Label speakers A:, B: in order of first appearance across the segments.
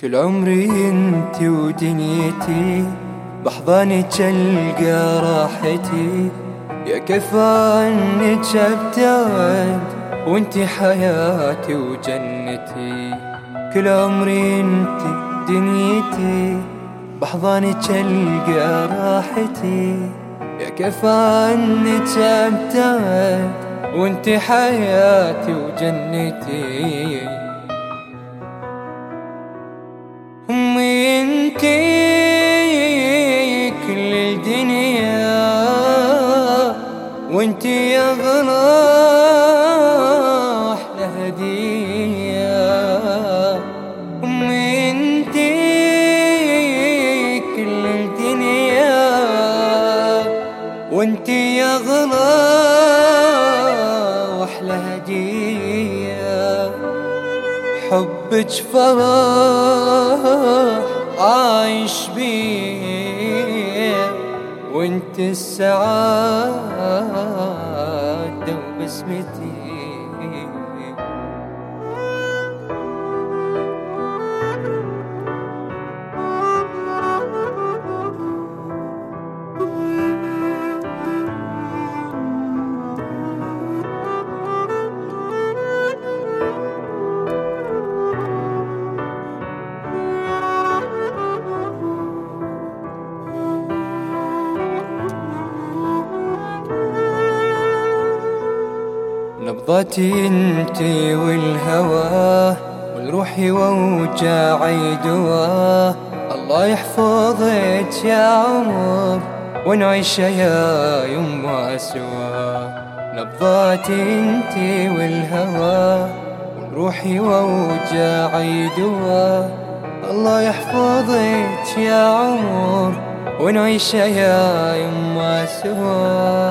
A: كل عمري انت ودنيتي بحضانك القى راحتي. يا كيف عنك ابتعد وانت حياتي وجنتي. كل عمري انت دنيتي بحضانك القى راحتي. يا كيف عنك ابتعد وانت حياتي وجنتي. وانت يا غلا أحلى أمي انت كل الدنيا وانت يا غلا واحلى هديه حبك فرح السعادة وبسمتي نبضتي انتي والهوى والروحي ووجاعي دوا الله يحفظك يا عمر ونعيش يا يما سوا نبضاتي انتي والهوى والروحي ووجاعي دوا الله يحفظك يا عمر ونعيش يا يما سوا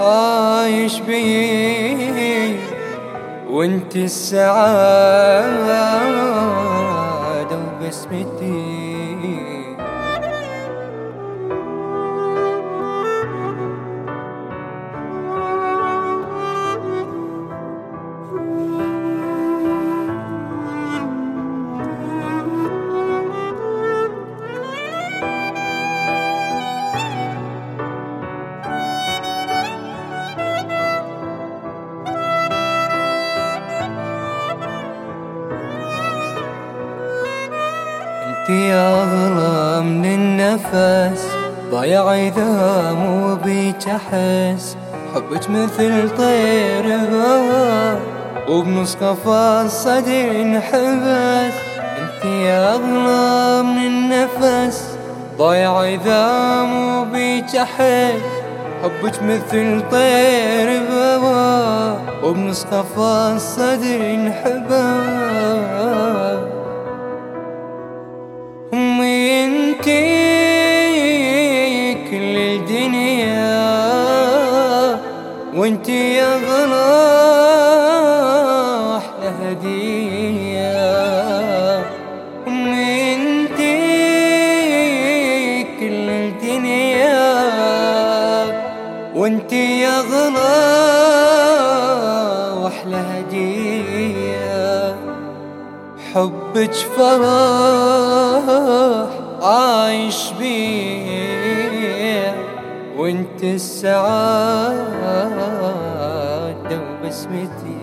A: عايش بي وانت السعادة وبسمتي انتي اغلى من النفس ضايع اذا مو بيك احس حبك مثل طير بوا وبنص قفا صدر انحبس انتي اغلى من النفس ضايع اذا مو بيك احس حبك مثل طير بوا وبنص قفا الصدر انحبس وانت يا غلا أحلى هدية. أنت كل الدنيا وأنت يا غلا واحلى هدية. حبك فرح عايش بيه وانت السعادة وبسمتي